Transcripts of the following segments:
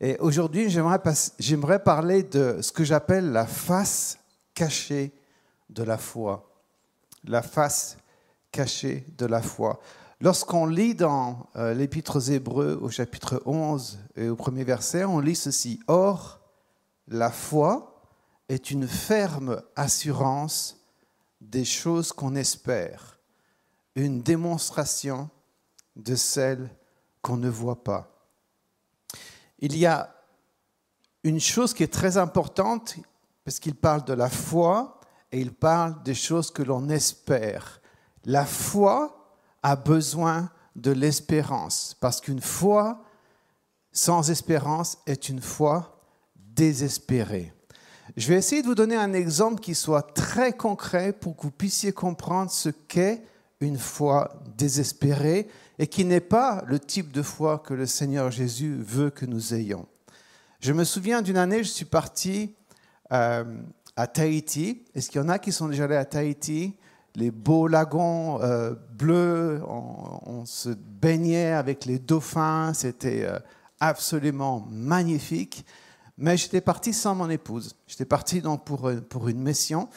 Et aujourd'hui, j'aimerais parler de ce que j'appelle la face cachée de la foi. La face cachée de la foi. Lorsqu'on lit dans euh, l'Épître aux Hébreux au chapitre 11 et au premier verset, on lit ceci. Or, la foi est une ferme assurance des choses qu'on espère, une démonstration de celles qu'on ne voit pas. Il y a une chose qui est très importante, parce qu'il parle de la foi et il parle des choses que l'on espère. La foi a besoin de l'espérance, parce qu'une foi sans espérance est une foi désespérée. Je vais essayer de vous donner un exemple qui soit très concret pour que vous puissiez comprendre ce qu'est une foi désespérée et qui n'est pas le type de foi que le Seigneur Jésus veut que nous ayons. Je me souviens d'une année, je suis parti euh, à Tahiti. Est-ce qu'il y en a qui sont déjà allés à Tahiti? Les beaux lagons euh, bleus, on, se baignait avec les dauphins, c'était euh, absolument magnifique. Mais j'étais parti sans mon épouse. J'étais parti donc pour, pour une mission.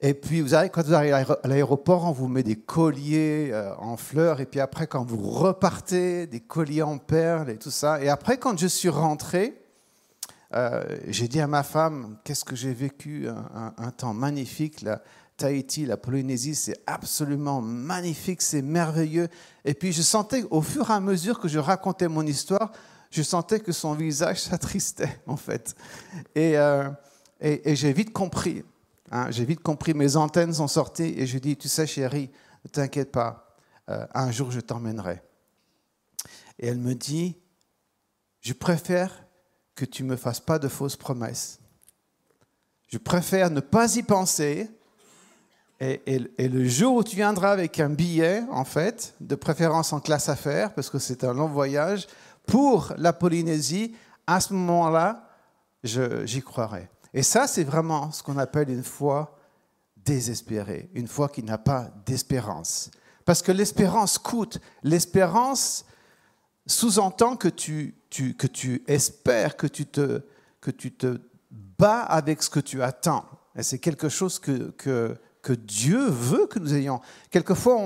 Et puis, vous savez, quand vous arrivez à l'aéroport, on vous met des colliers en fleurs. Et puis après, quand vous repartez, des colliers en perles et tout ça. Et après, quand je suis rentré, j'ai dit à ma femme, qu'est-ce que j'ai vécu un, temps magnifique. Là. Tahiti, la Polynésie, c'est absolument magnifique, c'est merveilleux. Et puis je sentais, au fur et à mesure que je racontais mon histoire, je sentais que son visage s'attristait, en fait. Et, euh, et, j'ai vite compris. Hein, j'ai vite compris, mes antennes sont sorties et je dis, tu sais chérie, ne t'inquiète pas, euh, un jour je t'emmènerai. Et elle me dit, je préfère que tu ne me fasses pas de fausses promesses. Je préfère ne pas y penser et, le jour où tu viendras avec un billet, en fait, de préférence en classe affaires, parce que c'est un long voyage, pour la Polynésie, à ce moment-là, j'y croirai. Et ça, c'est vraiment ce qu'on appelle une foi désespérée, une foi qui n'a pas d'espérance. Parce que l'espérance coûte. L'espérance sous-entend que tu, que tu espères, que tu, te, que tu te bats avec ce que tu attends. Et c'est quelque chose que, que que Dieu veut que nous ayons. Quelquefois,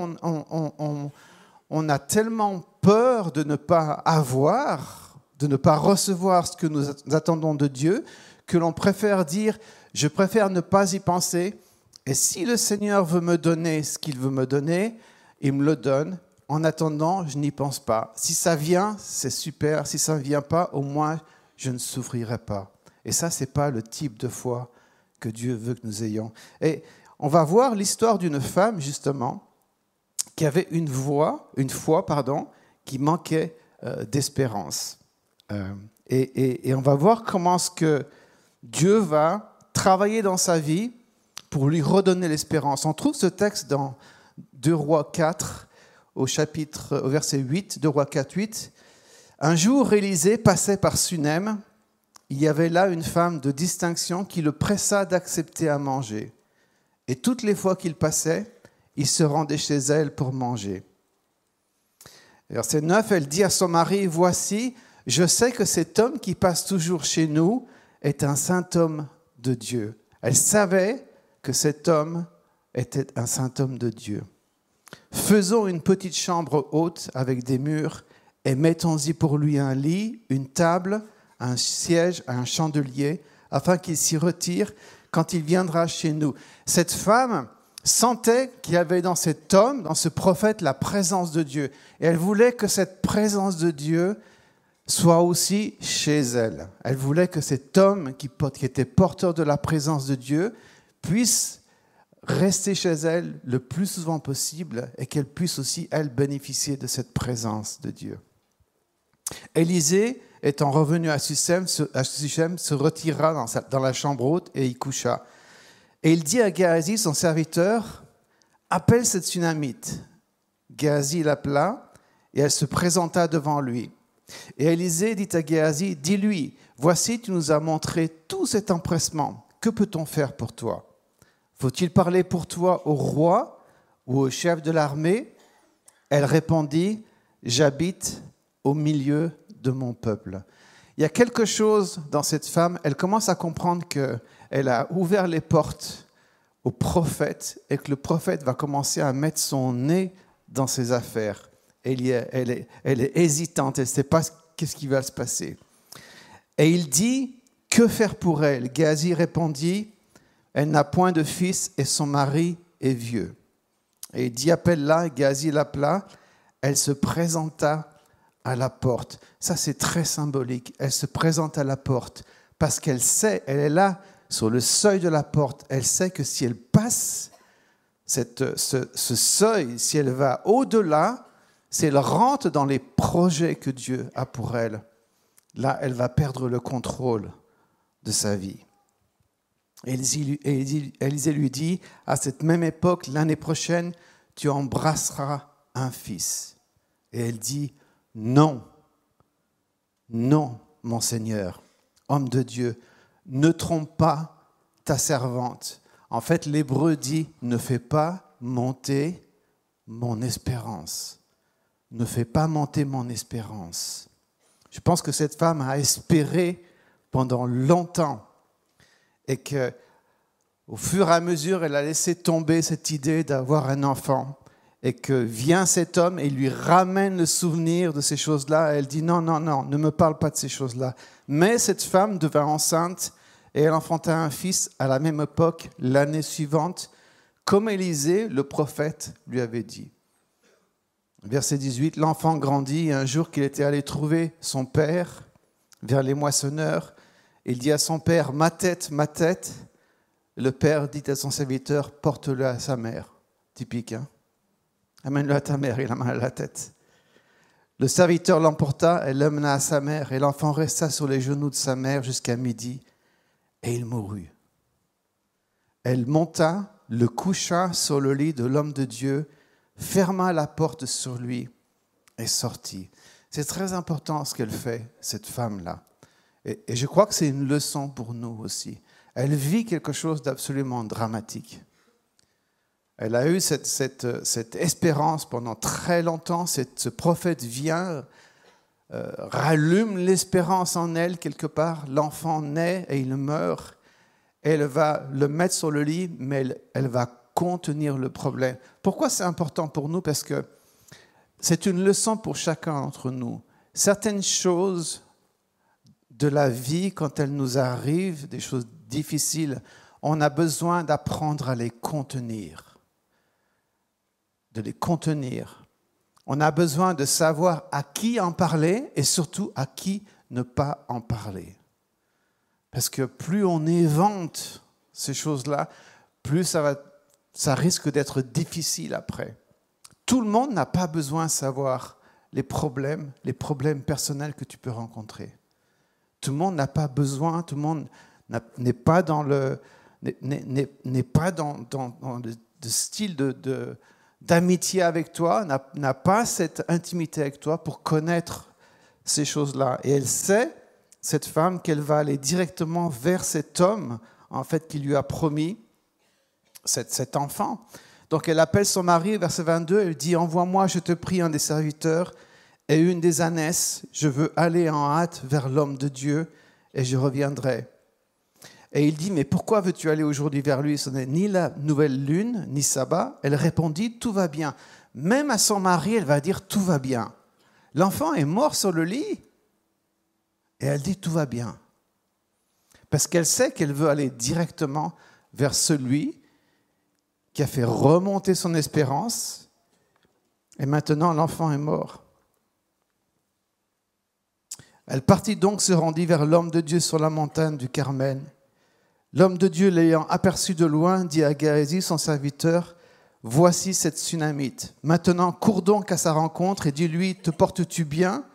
on, a tellement peur de ne pas avoir, de ne pas recevoir ce que nous attendons de Dieu, que l'on préfère dire, je préfère ne pas y penser, et si le Seigneur veut me donner ce qu'il veut me donner, il me le donne. En attendant, je n'y pense pas. Si ça vient, c'est super. Si ça ne vient pas, au moins, je ne souffrirai pas. Et ça, ce n'est pas le type de foi que Dieu veut que nous ayons. Et on va voir l'histoire d'une femme, justement, qui avait une voix, une foi, pardon, qui manquait euh, d'espérance. Euh, et, on va voir comment ce que Dieu va travailler dans sa vie pour lui redonner l'espérance. On trouve ce texte dans 2 Rois 4, au chapitre, au verset 8, 2 Rois 4, 8. Un jour, Élisée passait par Sunem. Il y avait là une femme de distinction qui le pressa d'accepter à manger. Et toutes les fois qu'il passait, il se rendait chez elle pour manger. Verset 9, elle dit à son mari, Voici, je sais que cet homme qui passe toujours chez nous est un saint homme de Dieu. Elle savait que cet homme était un saint homme de Dieu. Faisons une petite chambre haute avec des murs et mettons-y pour lui un lit, une table, un siège, un chandelier, afin qu'il s'y retire quand il viendra chez nous. Cette femme sentait qu'il y avait dans cet homme, dans ce prophète, la présence de Dieu. Et elle voulait que cette présence de Dieu soit aussi chez elle. Elle voulait que cet homme qui, était porteur de la présence de Dieu puisse rester chez elle le plus souvent possible et qu'elle puisse aussi, elle, bénéficier de cette présence de Dieu. Élisée étant revenu à Suchem, se retira dans, la chambre haute et y coucha. Et il dit à Géasi, son serviteur, appelle cette tsunamite. Géasi l'appela et elle se présenta devant lui. Et Élisée dit à Géasi, dis-lui, voici, tu nous as montré tout cet empressement. Que peut-on faire pour toi? Faut-il parler pour toi au roi ou au chef de l'armée? Elle répondit, j'habite au milieu de mon peuple. Il y a quelque chose dans cette femme, elle commence à comprendre qu'elle a ouvert les portes au prophète et que le prophète va commencer à mettre son nez dans ses affaires. Elle, est, hésitante, elle ne sait pas qu'est-ce qui va se passer. Et il dit, que faire pour elle? Gazi répondit, elle n'a point de fils et son mari est vieux. Et il dit, appelle-la, Gazi l'appela, elle se présenta à la porte. Ça, c'est très symbolique. Elle se présente à la porte parce qu'elle sait, elle est là sur le seuil de la porte. Elle sait que si elle passe cette, ce, ce seuil, si elle va au-delà, si elle rentre dans les projets que Dieu a pour elle, là, elle va perdre le contrôle de sa vie. Élisée lui dit, à cette même époque, l'année prochaine, tu embrasseras un fils. Et elle dit, non, non, mon Seigneur, homme de Dieu, ne trompe pas ta servante. En fait, l'hébreu dit, ne fais pas monter mon espérance. Ne fais pas monter mon espérance. Je pense que cette femme a espéré pendant longtemps et que au fur et à mesure, elle a laissé tomber cette idée d'avoir un enfant et que vient cet homme et lui ramène le souvenir de ces choses-là. Elle dit non, non, non, ne me parle pas de ces choses-là. Mais cette femme devint enceinte et elle enfanta un fils à la même époque, l'année suivante, comme Élisée, le prophète, lui avait dit. Verset 18, l'enfant grandit et un jour qu'il était allé trouver son père vers les moissonneurs, il dit à son père, ma tête, ma tête. Le père dit à son serviteur, porte-le à sa mère. Typique, hein Amène-le à ta mère, il a mal à la tête. Le serviteur l'emporta et l'amena à sa mère, et l'enfant resta sur les genoux de sa mère jusqu'à midi, et il mourut. Elle monta, le coucha sur le lit de l'homme de Dieu, ferma la porte sur lui et sortit. C'est très important ce qu'elle fait, cette femme-là. Et, je crois que c'est une leçon pour nous aussi. Elle vit quelque chose d'absolument dramatique. Elle a eu cette, cette, cette espérance pendant très longtemps. Cette, ce prophète vient, euh, rallume l'espérance en elle quelque part. L'enfant naît et il meurt. Elle va le mettre sur le lit, mais elle, elle va contenir le problème. Pourquoi c'est important pour nous? Parce que c'est une leçon pour chacun d'entre nous. Certaines choses de la vie, quand elles nous arrivent, des choses difficiles, on a besoin d'apprendre à les contenir de les contenir. On a besoin de savoir à qui en parler et surtout à qui ne pas en parler. Parce que plus on évente ces choses-là, plus ça, va, ça risque d'être difficile après. Tout le monde n'a pas besoin de savoir les problèmes, les problèmes personnels que tu peux rencontrer. Tout le monde n'a pas besoin, tout le monde n'est pas dans le, n'est pas dans, dans, le, style de, d'amitié avec toi, n'a pas cette intimité avec toi pour connaître ces choses-là. Et elle sait, cette femme, qu'elle va aller directement vers cet homme, en fait, qui lui a promis cet, enfant. Donc elle appelle son mari, verset 22, elle dit, envoie-moi, je te prie, un des serviteurs et une des ânesses, je veux aller en hâte vers l'homme de Dieu et je reviendrai. Et il dit, mais pourquoi veux-tu aller aujourd'hui vers lui? Ce n'est ni la nouvelle lune, ni sabbat. Elle répondit, tout va bien. Même à son mari, elle va dire, tout va bien. L'enfant est mort sur le lit. Et elle dit, tout va bien. Parce qu'elle sait qu'elle veut aller directement vers celui qui a fait remonter son espérance. Et maintenant, l'enfant est mort. Elle partit donc, se rendit vers l'homme de Dieu sur la montagne du Carmel. L'homme de Dieu, l'ayant aperçu de loin, dit à Géasi, son serviteur, Voici cette tsunamite. Maintenant, cours donc à sa rencontre et dis-lui, Te portes-tu bien?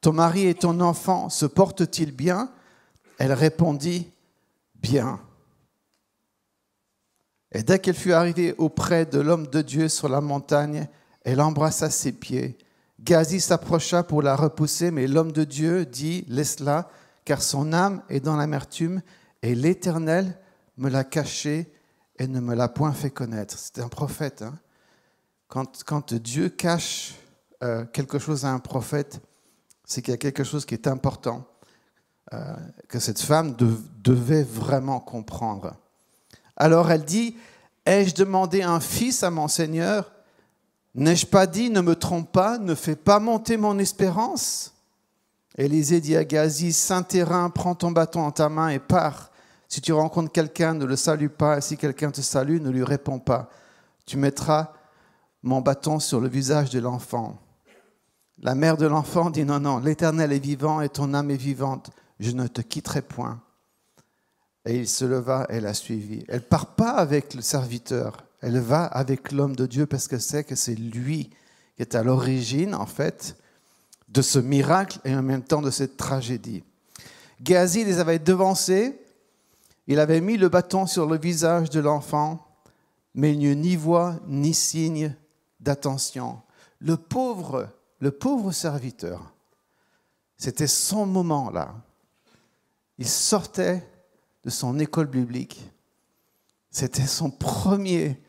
Ton mari et ton enfant se portent-ils bien? Elle répondit, Bien. Et dès qu'elle fut arrivée auprès de l'homme de Dieu sur la montagne, elle embrassa ses pieds. Gazi s'approcha pour la repousser, mais l'homme de Dieu dit, Laisse-la, car son âme est dans l'amertume et l'Éternel me l'a caché et ne me l'a point fait connaître. C'est un prophète. Hein. quand, quand, Dieu cache euh, quelque chose à un prophète, c'est qu'il y a quelque chose qui est important. euh, que cette femme devait vraiment comprendre. Alors elle dit, ai-je demandé un fils à mon Seigneur? N'ai-je pas dit, ne me trompe pas, ne fais pas monter mon espérance? Élisée dit à Gazi, Saint terrain, prends ton bâton en ta main et pars. Si tu rencontres quelqu'un, ne le salue pas, si quelqu'un te salue, ne lui réponds pas. Tu mettras mon bâton sur le visage de l'enfant. La mère de l'enfant dit, non, non, l'Éternel est vivant et ton âme est vivante, je ne te quitterai point. Et il se leva et la suivit. Elle part pas avec le serviteur, elle va avec l'homme de Dieu parce qu'elle sait que c'est lui qui est à l'origine, en fait, de ce miracle et en même temps de cette tragédie. Gazi les avait devancés, il avait mis le bâton sur le visage de l'enfant, mais il n'y eut ni voix ni signe d'attention. Le pauvre, le pauvre serviteur, c'était son moment là. Il sortait de son école biblique. C'était son premier,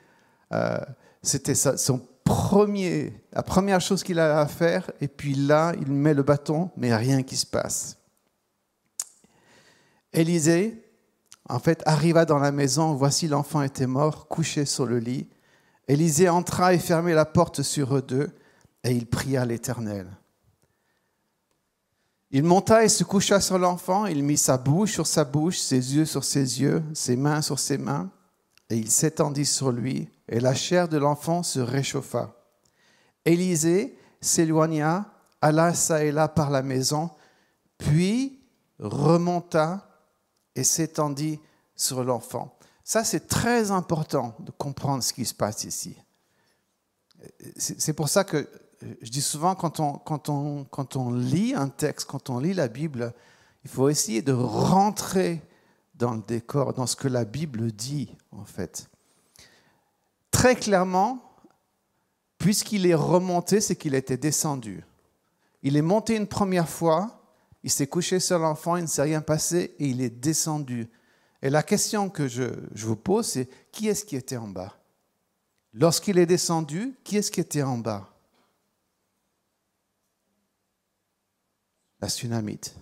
euh, c'était son premier, la première chose qu'il a à faire. Et puis là, il met le bâton, mais rien qui se passe. Élisée, en fait, arriva dans la maison. Voici l'enfant était mort, couché sur le lit. Élisée entra et fermait la porte sur eux deux, et il pria l'Éternel. Il monta et se coucha sur l'enfant, il mit sa bouche sur sa bouche, ses yeux sur ses yeux, ses mains sur ses mains, et il s'étendit sur lui, et la chair de l'enfant se réchauffa. Élisée s'éloigna, alla çà et là par la maison, puis remonta et s'étendit sur l'enfant. Ça, c'est très important de comprendre ce qui se passe ici. C'est pour ça que je dis souvent, quand on, lit un texte, quand on lit la Bible, il faut essayer de rentrer dans le décor, dans ce que la Bible dit, en fait. Très clairement, puisqu'il est remonté, c'est qu'il était descendu. Il est monté une première fois, il s'est couché sur l'enfant, il ne s'est rien passé, et il est descendu. Et la question que je vous pose, c'est qui est-ce qui était en bas? Lorsqu'il est descendu, qui est-ce qui était en bas? La tsunamite.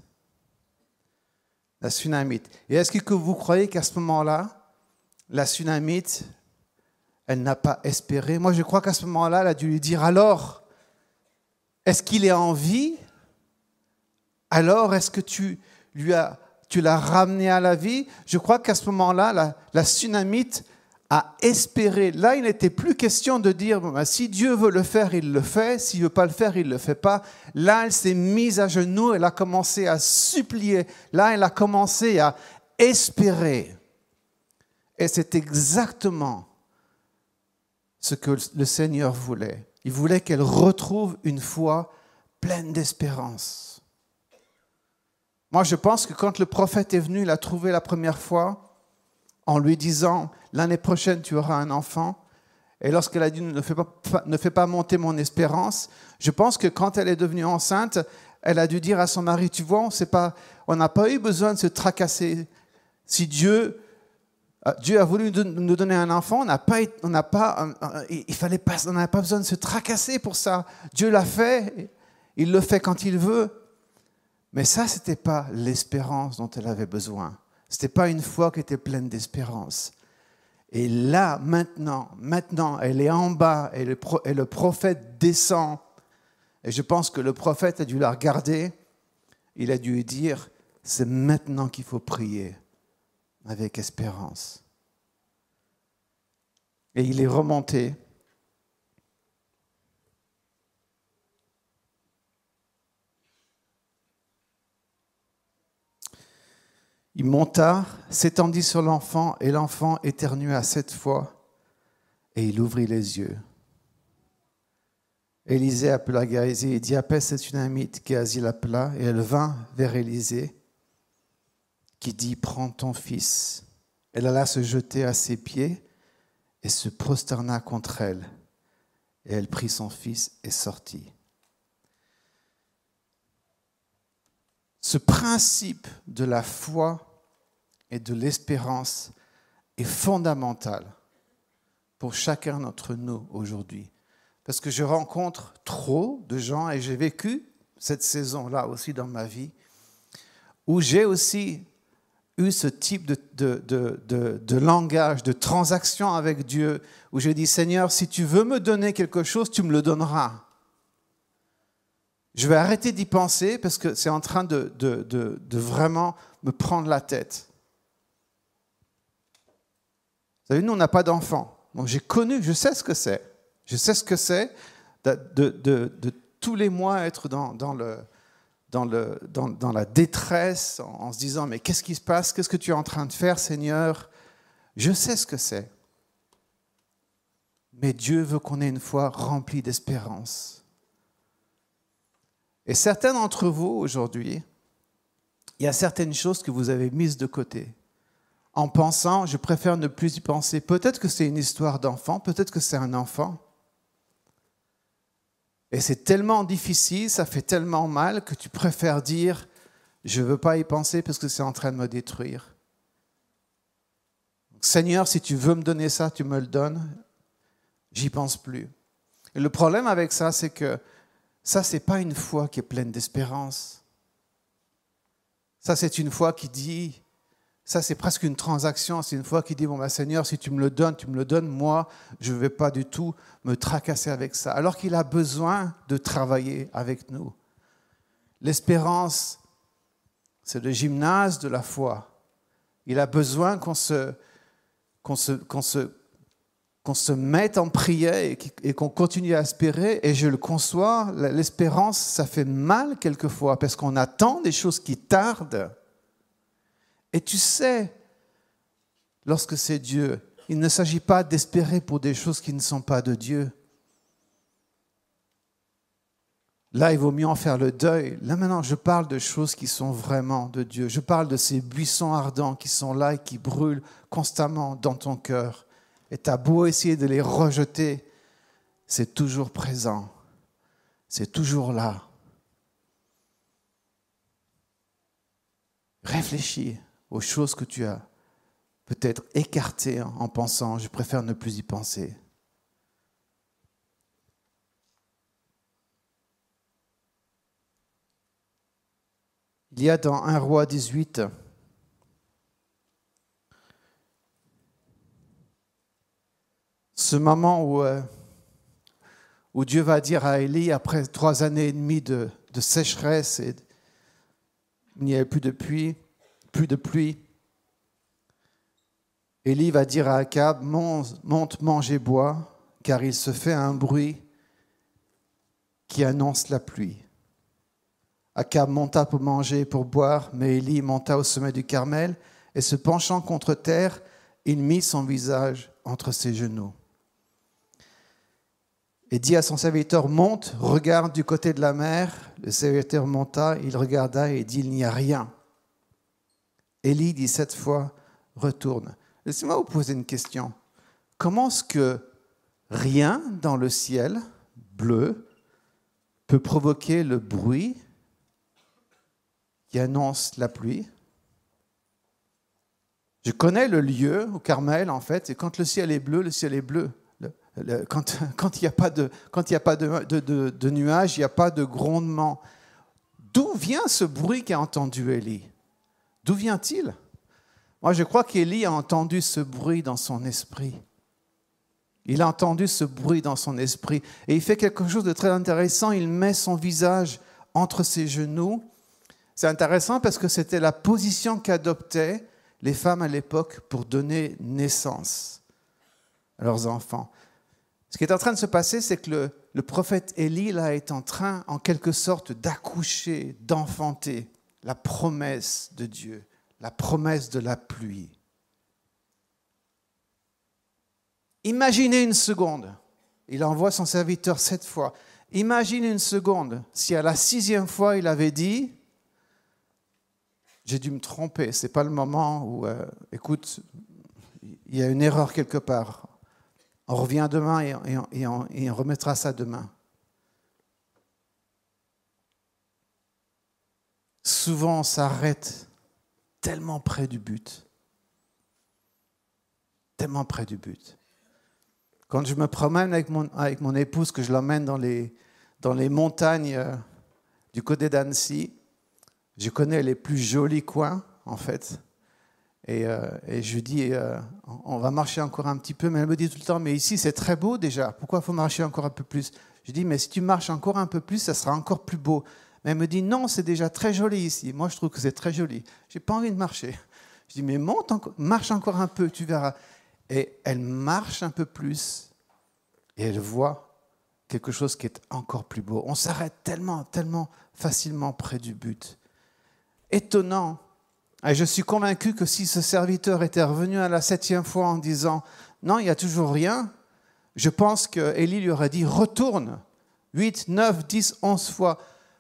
La tsunamite. Et est-ce que vous croyez qu'à ce moment-là, la tsunamite, elle n'a pas espéré? Moi, je crois qu'à ce moment-là, elle a dû lui dire alors, est-ce qu'il est en vie? Alors, est-ce que tu lui as, tu l'as ramené à la vie? Je crois qu'à ce moment-là, la, la tsunamite à espérer. Là, il n'était plus question de dire, ben, si Dieu veut le faire, il le fait, s'il ne veut pas le faire, il ne le fait pas. Là, elle s'est mise à genoux, elle a commencé à supplier. Là, elle a commencé à espérer. Et c'est exactement ce que le Seigneur voulait. Il voulait qu'elle retrouve une foi pleine d'espérance. Moi, je pense que quand le prophète est venu l'a trouvé la première fois, en lui disant, l'année prochaine tu auras un enfant. Et lorsqu'elle a dit ne fais, pas, ne fais pas monter mon espérance, je pense que quand elle est devenue enceinte, elle a dû dire à son mari, tu vois, on n'a pas eu besoin de se tracasser. Si Dieu, euh, Dieu a voulu nous donner un enfant, on n'a pas, on pas, il fallait pas, on n'a pas besoin de se tracasser pour ça. Dieu l'a fait, il le fait quand il veut. Mais ça, ce n'était pas l'espérance dont elle avait besoin. Ce n'était pas une foi qui était pleine d'espérance. Et là, maintenant, maintenant, elle est en bas et le, et le prophète descend. Et je pense que le prophète a dû la regarder. Il a dû lui dire, c'est maintenant qu'il faut prier avec espérance. Et il est remonté Il monta, s'étendit sur l'enfant, et l'enfant éternua sept fois, et il ouvrit les yeux. Élisée appela Géasi et dit Appelle cette amite. Géasi l'appela, et elle vint vers Élisée, qui dit Prends ton fils. Elle alla se jeter à ses pieds et se prosterna contre elle. Et elle prit son fils et sortit. Ce principe de la foi et de l'espérance est fondamentale pour chacun d'entre nous aujourd'hui. Parce que je rencontre trop de gens, et j'ai vécu cette saison-là aussi dans ma vie, où j'ai aussi eu ce type de, de, de, de, langage, de transaction avec Dieu, où j'ai dit, Seigneur, si tu veux me donner quelque chose, tu me le donneras. Je vais arrêter d'y penser parce que c'est en train de, vraiment me prendre la tête. Vous savez, nous, on n'a pas d'enfants. Donc j'ai connu, je sais ce que c'est. Je sais ce que c'est de, tous les mois être dans, la détresse, en, se disant, mais qu'est-ce qui se passe? Qu'est-ce que tu es en train de faire, Seigneur? Je sais ce que c'est. Mais Dieu veut qu'on ait une foi remplie d'espérance. Et certains d'entre vous, aujourd'hui, il y a certaines choses que vous avez mises de côté. En pensant, je préfère ne plus y penser. Peut-être que c'est une histoire d'enfant, peut-être que c'est un enfant. Et c'est tellement difficile, ça fait tellement mal que tu préfères dire, je ne veux pas y penser parce que c'est en train de me détruire. Seigneur, si tu veux me donner ça, tu me le donnes. J'y pense plus. Et le problème avec ça, c'est que ça, ce n'est pas une foi qui est pleine d'espérance. Ça, c'est une foi qui dit, ça, c'est presque une transaction. C'est une foi qui dit, bon, bah, Seigneur, si tu me le donnes, tu me le donnes. Moi, je ne vais pas du tout me tracasser avec ça. Alors qu'il a besoin de travailler avec nous. L'espérance, c'est le gymnase de la foi. Il a besoin qu'on se, qu'on se, qu'on se, qu'on se mette en prière et qu'on continue à espérer. Et je le conçois, l'espérance, ça fait mal quelquefois parce qu'on attend des choses qui tardent. Et tu sais, lorsque c'est Dieu, il ne s'agit pas d'espérer pour des choses qui ne sont pas de Dieu. Là, il vaut mieux en faire le deuil. Là, maintenant, je parle de choses qui sont vraiment de Dieu. Je parle de ces buissons ardents qui sont là et qui brûlent constamment dans ton cœur. Et tu as beau essayer de les rejeter, c'est toujours présent. C'est toujours là. Réfléchis aux choses que tu as peut-être écartées en pensant, je préfère ne plus y penser. Il y a dans 1 roi 18 ce moment où, euh, où Dieu va dire à Élie, après trois années et demie de, de sécheresse, et il n'y avait plus de pluie, plus de pluie. Élie va dire à Akab, monte, mange et bois, car il se fait un bruit qui annonce la pluie. Akab monta pour manger et pour boire, mais Élie monta au sommet du Carmel, et se penchant contre terre, il mit son visage entre ses genoux. Et dit à son serviteur, monte, regarde du côté de la mer. Le serviteur monta, il regarda et dit, il n'y a rien. Élie dit cette fois, retourne. Laissez-moi vous poser une question. Comment est-ce que rien dans le ciel bleu peut provoquer le bruit qui annonce la pluie? Je connais le lieu au Carmel, en fait, et quand le ciel est bleu, le ciel est bleu. quand il n'y a pas, de, de nuages, il n'y a pas de grondement. D'où vient ce bruit qu'a entendu Élie? D'où vient-il? Moi, je crois qu'Élie a entendu ce bruit dans son esprit. Il a entendu ce bruit dans son esprit. Et il fait quelque chose de très intéressant. Il met son visage entre ses genoux. C'est intéressant parce que c'était la position qu'adoptaient les femmes à l'époque pour donner naissance à leurs enfants. Ce qui est en train de se passer, c'est que le, le prophète Élie là, est en train, en quelque sorte, d'accoucher, d'enfanter la promesse de Dieu, la promesse de la pluie. Imaginez une seconde, il envoie son serviteur sept fois. Imagine une seconde si à la sixième fois il avait dit J'ai dû me tromper, ce n'est pas le moment où, euh, écoute, il y a une erreur quelque part. On revient demain et on remettra ça demain. Souvent on s'arrête tellement près du but. Tellement près du but. Quand je me promène avec mon, avec mon épouse, que je l'emmène dans les, dans les montagnes euh, du côté d'Annecy, Je connais les plus jolis coins, en fait. Et, euh, je lui dis, euh, on va marcher encore un petit peu. Mais elle me dit tout le temps, mais ici, c'est très beau déjà. Pourquoi faut marcher encore un peu plus? Je dis, mais si tu marches encore un peu plus, ça sera encore plus beau. Elle me dit, non, c'est déjà très joli ici. Moi, je trouve que c'est très joli. J'ai pas envie de marcher. Je dis, mais monte marche encore un peu, tu verras. Et elle marche un peu plus. Et elle voit quelque chose qui est encore plus beau. On s'arrête tellement, tellement facilement près du but. Étonnant. Et je suis convaincu que si ce serviteur était revenu à la septième fois en disant non, il n'y a toujours rien, je pense qu'Élie lui aurait dit retourne. 8, 9, 10, 11 fois.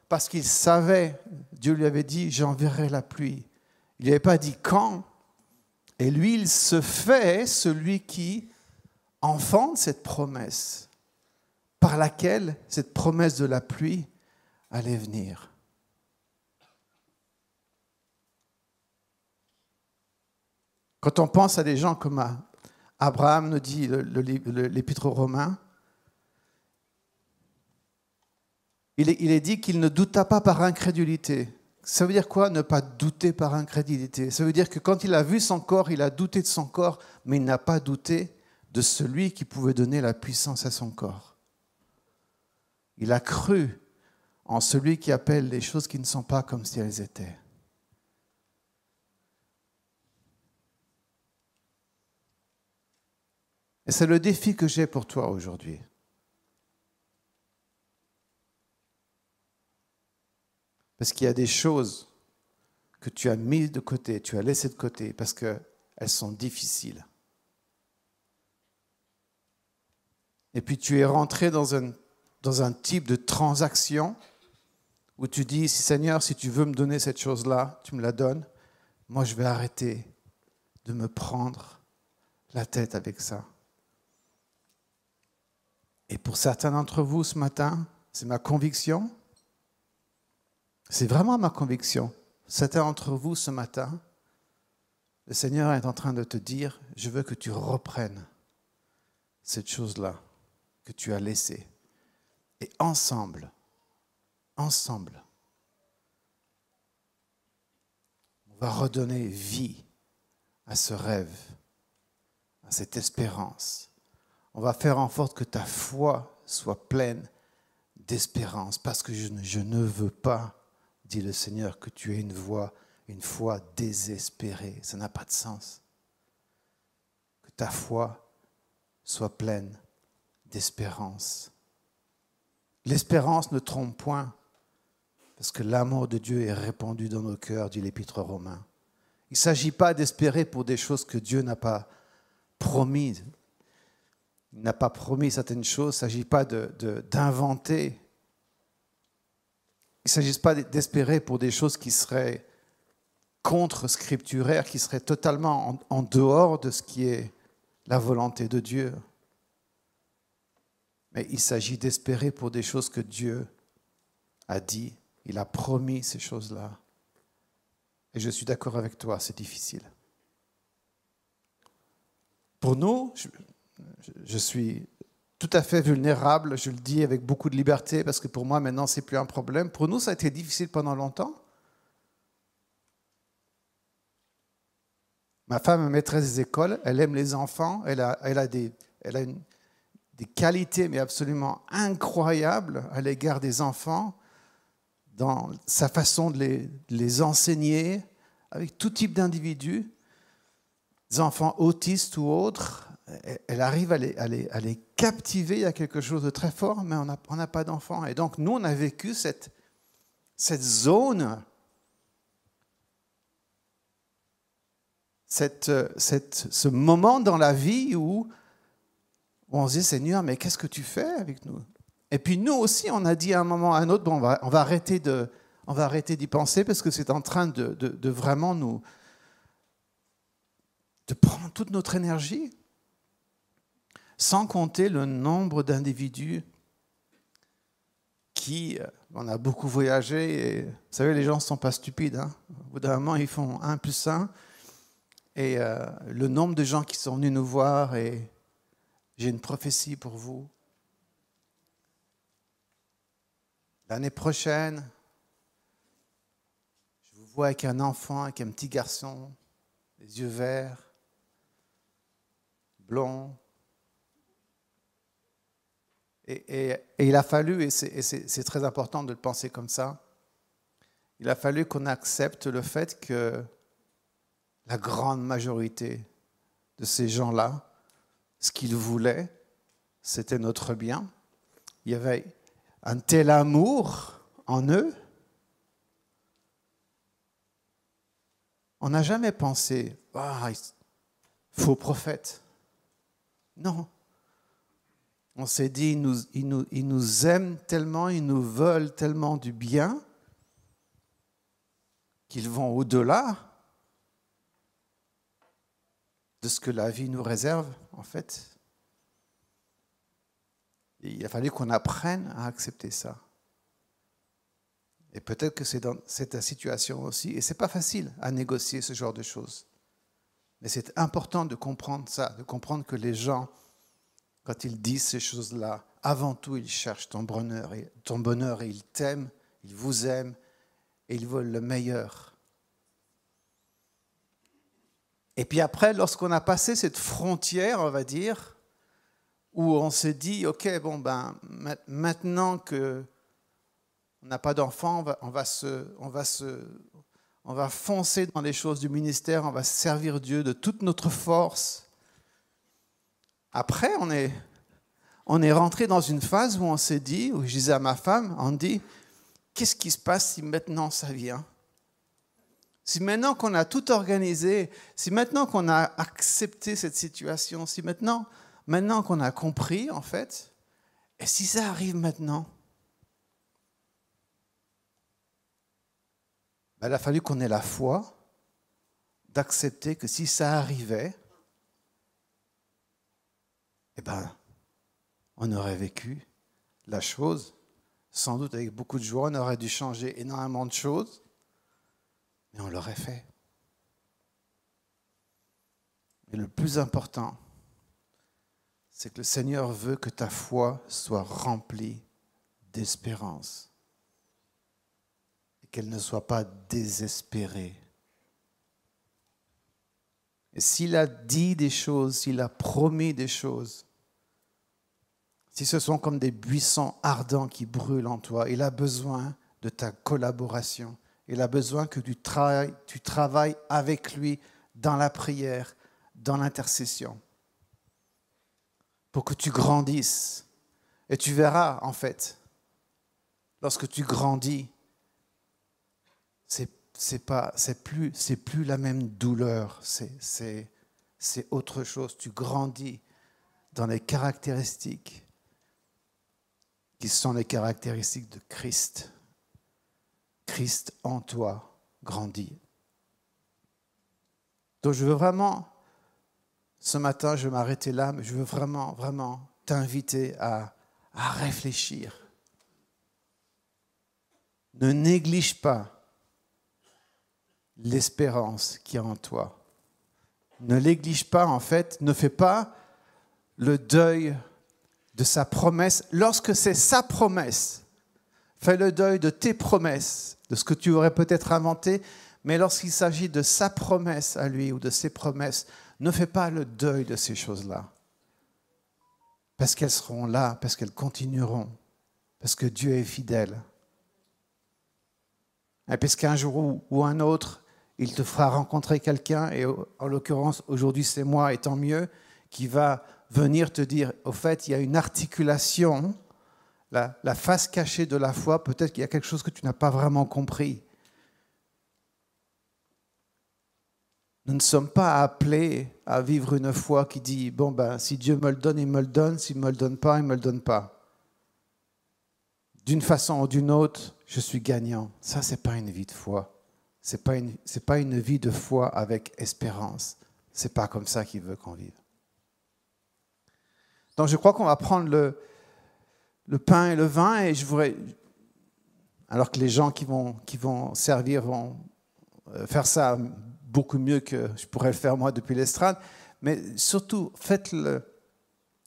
Parce qu'il savait, Dieu lui avait dit j'enverrai la pluie. Il n'avait pas dit quand. Et lui, il se fait celui qui enfante cette promesse par laquelle cette promesse de la pluie allait venir. Quand on pense à des gens comme Abraham nous dit l'épître aux Romains, il est, dit qu'il ne douta pas par incrédulité. Ça veut dire quoi ne pas douter par incrédulité? Ça veut dire que quand il a vu son corps, il a douté de son corps, mais il n'a pas douté de celui qui pouvait donner la puissance à son corps. Il a cru en celui qui appelle les choses qui ne sont pas comme si elles étaient. Et c'est le défi que j'ai pour toi aujourd'hui. Parce qu'il y a des choses que tu as mises de côté, tu as laissées de côté parce qu'elles sont difficiles. Et puis tu es rentré dans un dans un type de transaction où tu dis, Seigneur, si tu veux me donner cette chose-là, tu me la donnes, moi je vais arrêter de me prendre la tête avec ça. Et pour certains d'entre vous ce matin, c'est ma conviction, c'est vraiment ma conviction. Certains d'entre vous ce matin, le Seigneur est en train de te dire, je veux que tu reprennes cette chose-là que tu as laissée. Et ensemble, ensemble, on va redonner vie à ce rêve, à cette espérance. On va faire en sorte que ta foi soit pleine d'espérance, parce que je ne, je ne veux pas, dit le Seigneur, que tu aies une voix, une foi désespérée. Ça n'a pas de sens. Que ta foi soit pleine d'espérance. L'espérance ne trompe point, parce que l'amour de Dieu est répandu dans nos cœurs, dit l'Épître romain. Il ne s'agit pas d'espérer pour des choses que Dieu n'a pas promises. Il n'a pas promis certaines choses, il ne s'agit pas d'inventer. Il ne s'agit pas d'espérer pour des choses qui seraient contre-scripturaires, qui seraient totalement en dehors de ce qui est la volonté de Dieu. Mais il s'agit d'espérer pour des choses que Dieu a dit. Il a promis ces choses-là. Et je suis d'accord avec toi, c'est difficile. Pour nous, je, suis tout à fait vulnérable, je le dis avec beaucoup de liberté, parce que pour moi, maintenant, c'est plus un problème. Pour nous, ça a été difficile pendant longtemps. Ma femme est maîtresse des écoles, elle aime les enfants, elle a, des, qualités mais absolument incroyables à l'égard des enfants, dans sa façon de les, enseigner, avec tout type d'individus, des enfants autistes ou autres. Elle arrive à les, à les, captiver, il y a quelque chose de très fort, mais on n'a pas d'enfants. Et donc nous, on a vécu cette, zone, cette, ce moment dans la vie où on se dit, Seigneur, mais qu'est-ce que tu fais avec nous? Et puis nous aussi, on a dit à un moment à un autre, bon, on va, arrêter d'y penser parce que c'est en train de, vraiment nous de prendre toute notre énergie, sans compter le nombre d'individus qui, euh, on a beaucoup voyagé, et vous savez, les gens ne sont pas stupides. Hein. Au bout d'un moment, ils font un plus un. Et euh, le nombre de gens qui sont venus nous voir et j'ai une prophétie pour vous. L'année prochaine, je voit avec un enfant, avec un petit garçon, les yeux verts, blond. Et, il a fallu, et c'est très important de le penser comme ça, il a fallu qu'on accepte le fait que la grande majorité de ces gens-là, ce qu'ils voulaient, c'était notre bien. Il y avait un tel amour en eux. On n'a jamais pensé, ah, faux prophète. Non. On s'est dit, ils nous, aiment tellement, ils nous veulent tellement du bien qu'ils vont au-delà de ce que la vie nous réserve, en fait. il a fallu qu'on apprenne à accepter ça. Et peut-être que c'est dans cette situation aussi, et c'est pas facile à négocier ce genre de choses. Mais c'est important de comprendre ça, de comprendre que les gens, quand ils disent ces choses-là, avant tout, ils cherchent ton bonheur, et, ton bonheur et ils t'aiment, ils vous aiment, et ils veulent le meilleur. Et puis après, lorsqu'on a passé cette frontière, on va dire, où on s'est dit, OK, bon, ben, maintenant que on n'a pas d'enfant, on va, se, on, va se, on va foncer dans les choses du ministère, on va servir Dieu de toute notre force. Après, on est, on est rentré dans une phase où on s'est dit, où je disais à ma femme, on dit, qu'est-ce qui se passe si maintenant ça vient? Si maintenant qu'on a tout organisé, si maintenant qu'on a accepté cette situation, si maintenant, maintenant qu'on a compris, en fait, et si ça arrive maintenant? Ben, Il a fallu qu'on ait la foi d'accepter que si ça arrivait, eh ben, on aurait vécu la chose, sans doute avec beaucoup de joie, on aurait dû changer énormément de choses, et on l'aurait fait. Mais le plus important, c'est que le Seigneur veut que ta foi soit remplie d'espérance et qu'elle ne soit pas désespérée. Et s'il a dit des choses, s'il a promis des choses, si ce sont comme des buissons ardents qui brûlent en toi, il a besoin de ta collaboration. Il a besoin que tu travailles, avec lui dans la prière, dans l'intercession, pour que tu grandisses. Et tu verras, en fait, lorsque tu grandis, c'est c'est plus la même douleur c'est autre chose tu grandis dans les caractéristiques qui sont les caractéristiques de Christ Christ en toi grandit. Donc je veux vraiment, ce matin, je vais m'arrêter là, mais je veux vraiment, vraiment t'inviter à, à réfléchir. Ne néglige pas l'espérance qui est en toi. Ne néglige pas, en fait, ne fais pas le deuil de sa promesse lorsque c'est sa promesse. Fais le deuil de tes promesses de ce que tu aurais peut-être inventé, mais lorsqu'il s'agit de sa promesse à lui ou de ses promesses, ne fais pas le deuil de ces choses-là. Parce qu'elles seront là, parce qu'elles continueront, parce que Dieu est fidèle. Et parce qu'un jour ou un autre, il te fera rencontrer quelqu'un, et en l'occurrence, aujourd'hui c'est moi, et tant mieux, qui va venir te dire, au fait, il y a une articulation la, face cachée de la foi, peut-être qu'il y a quelque chose que tu n'as pas vraiment compris. Nous ne sommes pas appelés à vivre une foi qui dit, bon, ben, si Dieu me le donne, il me le donne, s'il ne me le donne pas, il ne me le donne pas. D'une façon ou d'une autre, je suis gagnant. Ça, ce n'est pas une vie de foi. Ce n'est pas, pas une vie de foi avec espérance. Ce n'est pas comme ça qu'il veut qu'on vive. Donc je crois qu'on va prendre le, pain et le vin et je voudrais, alors que les gens qui vont, qui vont servir vont euh, faire ça beaucoup mieux que je pourrais le faire moi depuis l'estrade, mais surtout faites-le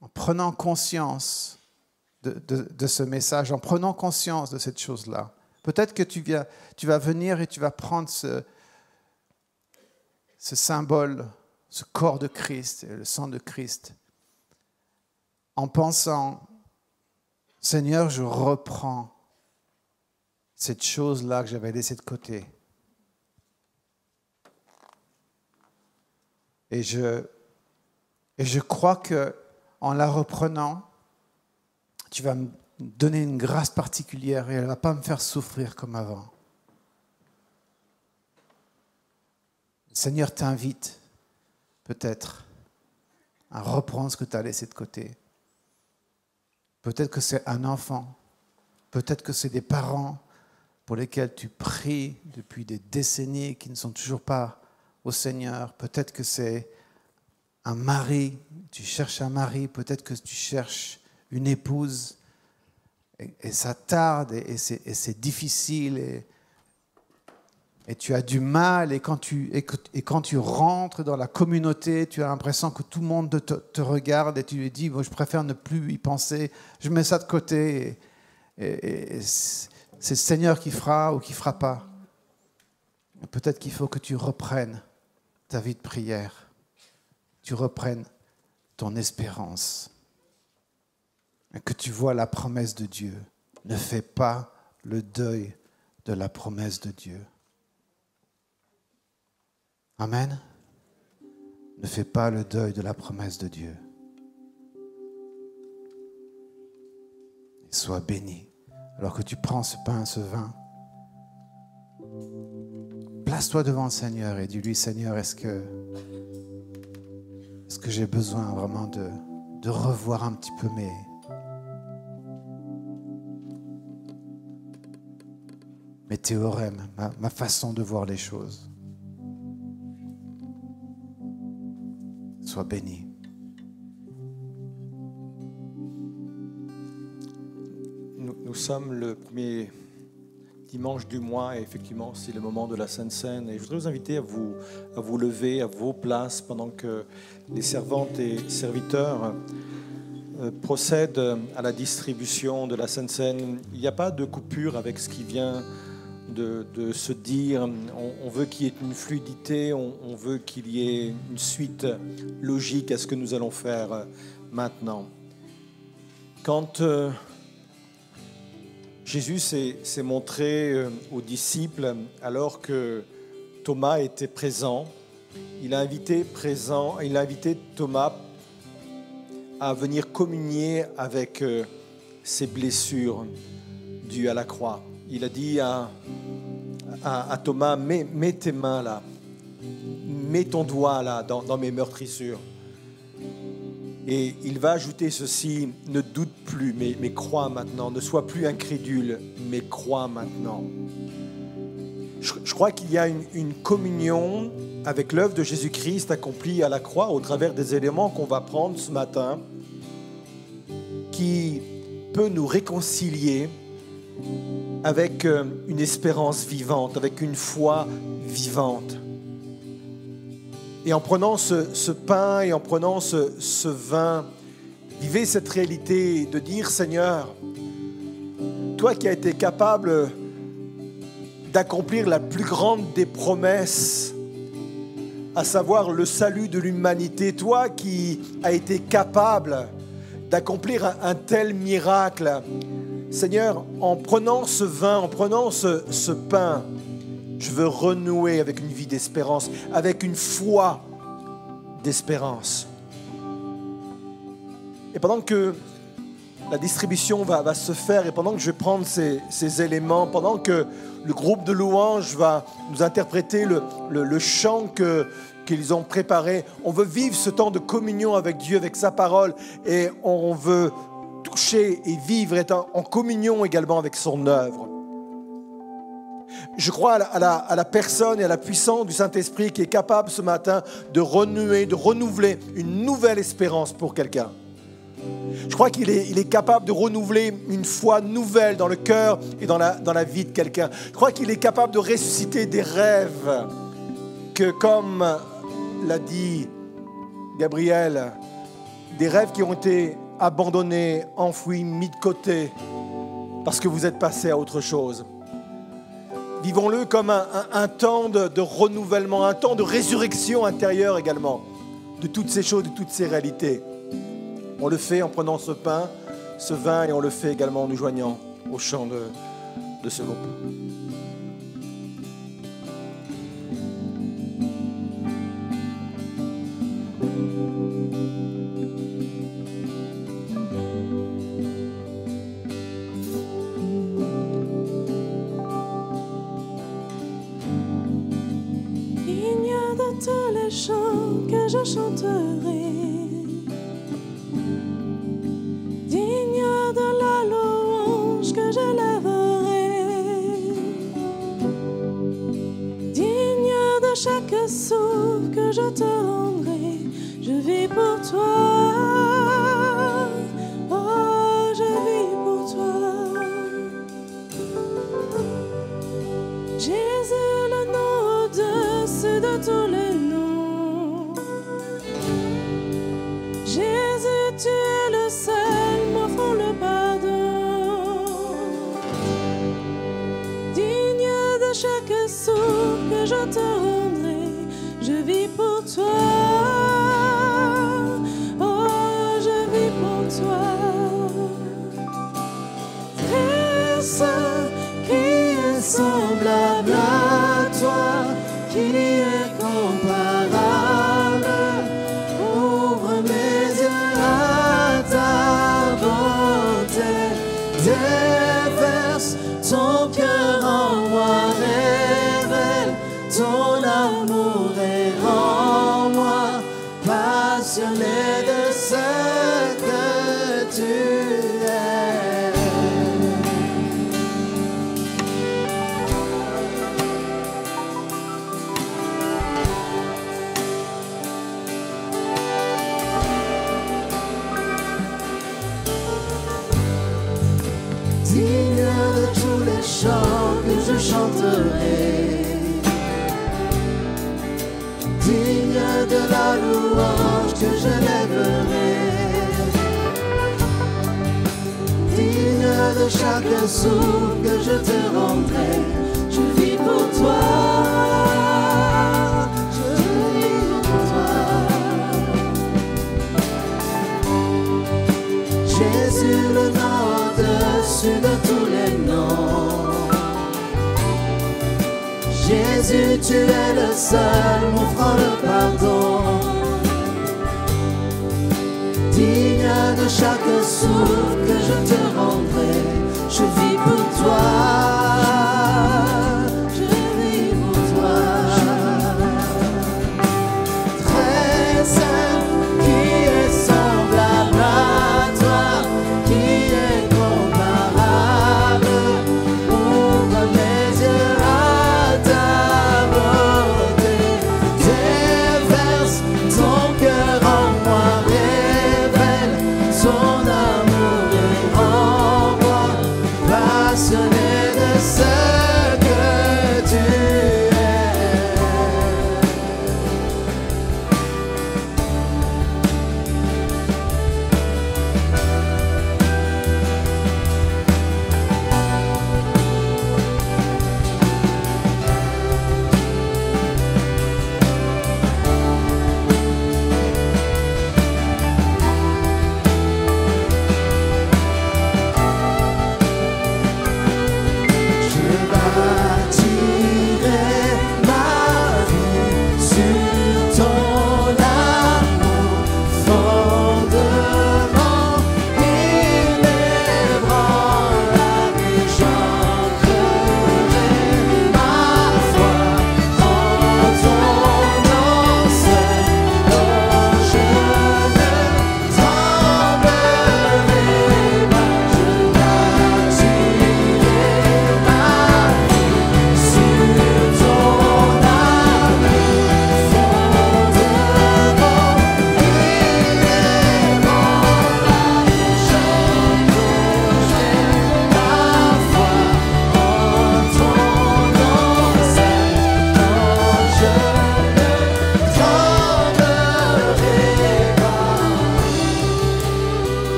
en prenant conscience de, ce message, en prenant conscience de cette chose-là. Peut-être que tu, tu vas venir et tu vas prendre ce, ce symbole, ce corps de Christ le sang de Christ, en pensant, Seigneur, je reprends cette chose-là que j'avais laissée de côté. Et je, crois que en la reprenant, tu vas me donner une grâce particulière et elle ne va pas me faire souffrir comme avant. Seigneur t'invite peut-être à reprendre ce que tu as laissé de côté. Peut-être que c'est un enfant, peut-être que c'est des parents pour lesquels tu pries depuis des décennies qui ne sont toujours pas au Seigneur. Peut-être que c'est un mari, tu cherches un mari, peut-être que tu cherches une épouse, et, ça tarde, et, c'est difficile, et, tu as du mal, et quand, tu, rentres dans la communauté, tu as l'impression que tout le monde te, te, regarde, et tu lui dis, je préfère ne plus y penser, je mets ça de côté, et, c'est le Seigneur qui fera ou qui fera pas. Peut-être qu'il faut que tu reprennes ta vie de prière tu reprennes ton espérance et que tu vois la promesse de Dieu. Ne fais pas le deuil de la promesse de Dieu. Amen. Ne fais pas le deuil de la promesse de Dieu. Sois béni. Alors que tu prends ce pain, ce vin, place-toi devant le Seigneur et dis-lui, Seigneur, est-ce que j'ai besoin vraiment de, revoir un petit peu mes, mes théorèmes, ma façon de voir les choses? Sois béni. Nous, sommes le premier dimanche du mois, et effectivement, c'est le moment de la Sainte Seine. Et je voudrais vous inviter à vous, à vous lever à vos places pendant que les servantes et serviteurs euh, procèdent à la distribution de la Sainte Seine. Il n'y a pas de coupure avec ce qui vient de, se dire. On, veut qu'il y ait une fluidité, on, on veut qu'il y ait une suite logique à ce que nous allons faire maintenant. Quand euh, Jésus s'est montré euh, aux disciples alors que Thomas était présent. Il a invité, présent, il a invité Thomas à venir communier avec euh, ses blessures dues à la croix. Il a dit à, à, Thomas, mets, tes mains là, mets ton doigt là dans, mes meurtrissures. Et il va ajouter ceci, ne doute plus, mais, crois maintenant, ne sois plus incrédule, mais crois maintenant. Je, crois qu'il y a une communion avec l'œuvre de Jésus-Christ accomplie à la croix au travers des éléments qu'on va prendre ce matin, qui peut nous réconcilier avec euh, une espérance vivante, avec une foi vivante. Et en prenant ce, pain et en prenant ce, ce vin, vivez cette réalité de dire, Seigneur, toi qui as été capable d'accomplir la plus grande des promesses, à savoir le salut de l'humanité, toi qui as été capable d'accomplir un, tel miracle, Seigneur, en prenant ce vin, en prenant ce, pain, je veux renouer avec une vie d'espérance, avec une foi d'espérance. Et pendant que la distribution va, se faire et pendant que je vais prendre ces, éléments, pendant que le groupe de louanges va nous interpréter le, chant que, qu'ils ont préparé, on veut vivre ce temps de communion avec Dieu, avec sa parole, et on veut et vivre, être en communion également avec son œuvre. Je crois à la, personne et à la puissance du Saint-Esprit qui est capable ce matin de renouer, de renouveler une nouvelle espérance pour quelqu'un. Je crois qu'il est, est, capable de renouveler une foi nouvelle dans le cœur et dans la, dans la vie de quelqu'un. Je crois qu'il est capable de ressusciter des rêves que, comme l'a dit Gabriel, des rêves qui ont été abandonnés, enfouis, mis de côté, parce que vous êtes passé à autre chose. Vivons-le comme un, temps de, renouvellement, un temps de résurrection intérieure également, de toutes ces choses, de toutes ces réalités. On le fait en prenant ce pain, ce vin, et on le fait également en nous joignant au chant de ce groupe. Digne de la louange que j'élèverai, digne de chaque souffle que je te rendrai, la louange que je lèverai, digne de chaque souffle que je te rendrai, je vis pour toi. Je vis pour toi. Jésus, le nom au-dessus de tous Jésus, tu es le seul m'offrant le pardon. Digne de chaque souffle que je te rendrai, je vis pour toi.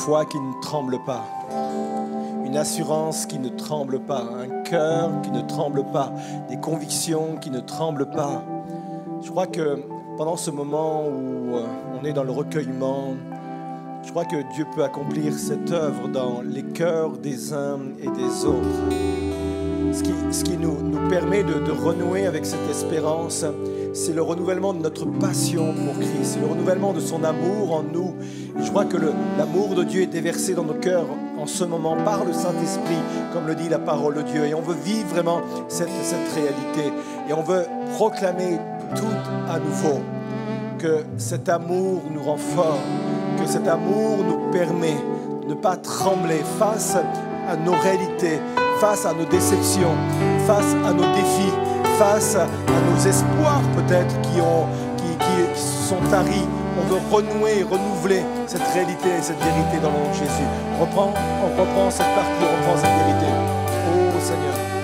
Foi qui ne tremble pas, une assurance qui ne tremble pas, un cœur qui ne tremble pas, des convictions qui ne tremblent pas. Je crois que pendant ce moment où euh, on est dans le recueillement, je crois que Dieu peut accomplir cette œuvre dans les cœurs des uns et des autres. Ce qui, ce qui nous, nous permet de, de renouer avec cette espérance, c'est le renouvellement de notre passion pour Christ, c'est le renouvellement de son amour en nous. Je crois que l'amour de Dieu est déversé dans nos cœurs en ce moment par le Saint-Esprit, comme le dit la parole de Dieu. Et on veut vivre vraiment cette, réalité. Et on veut proclamer tout à nouveau que cet amour nous rend forts, que cet amour nous permet de ne pas trembler face à nos réalités, face à nos déceptions, face à nos défis, face à nos espoirs peut-être qui, sont taris. On veut renouer, renouveler cette réalité et cette vérité dans le nom de Jésus. On reprend, on reprend cette partie, on reprend cette vérité. Oh Seigneur.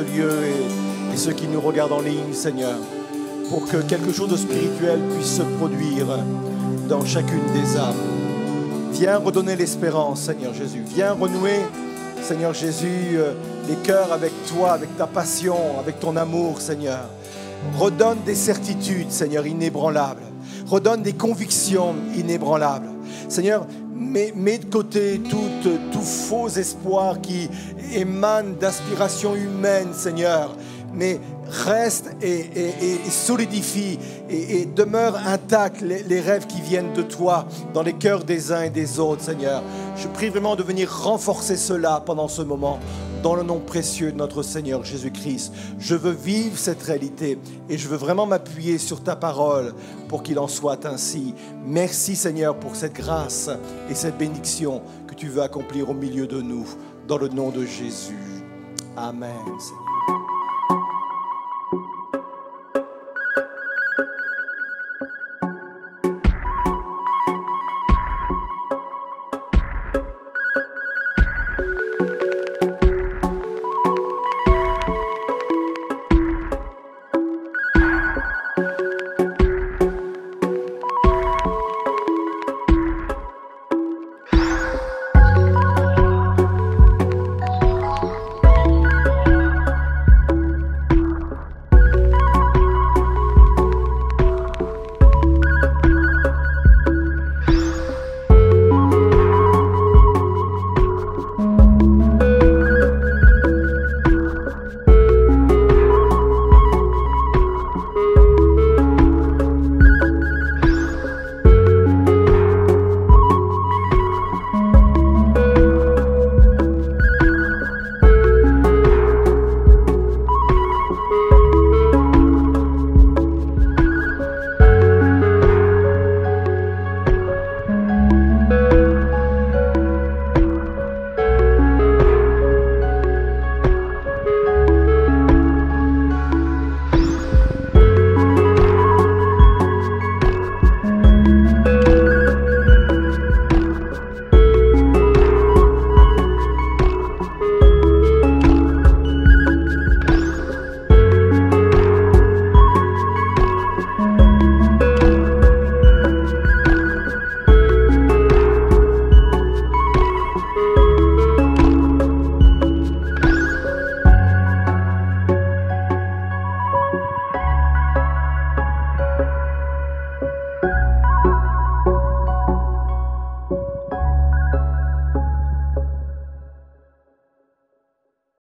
Lieu et, et ceux qui nous regardent en ligne, Seigneur, pour que quelque chose de spirituel puisse se produire dans chacune des âmes. Viens redonner l'espérance, Seigneur Jésus. Viens renouer, Seigneur Jésus, euh, les cœurs avec toi, avec ta passion, avec ton amour, Seigneur. Redonne des certitudes, Seigneur, inébranlables. Redonne des convictions inébranlables. Seigneur, mets, de côté tout, faux espoir qui émane d'aspirations humaines, Seigneur. Mais reste et, solidifie et, et demeure intact les, les rêves qui viennent de toi dans les cœurs des uns et des autres, Seigneur. Je prie vraiment de venir renforcer cela pendant ce moment, dans le nom précieux de notre Seigneur Jésus-Christ. Je veux vivre cette réalité et je veux vraiment m'appuyer sur ta parole pour qu'il en soit ainsi. Merci Seigneur pour cette grâce et cette bénédiction que tu veux accomplir au milieu de nous, dans le nom de Jésus. Amen.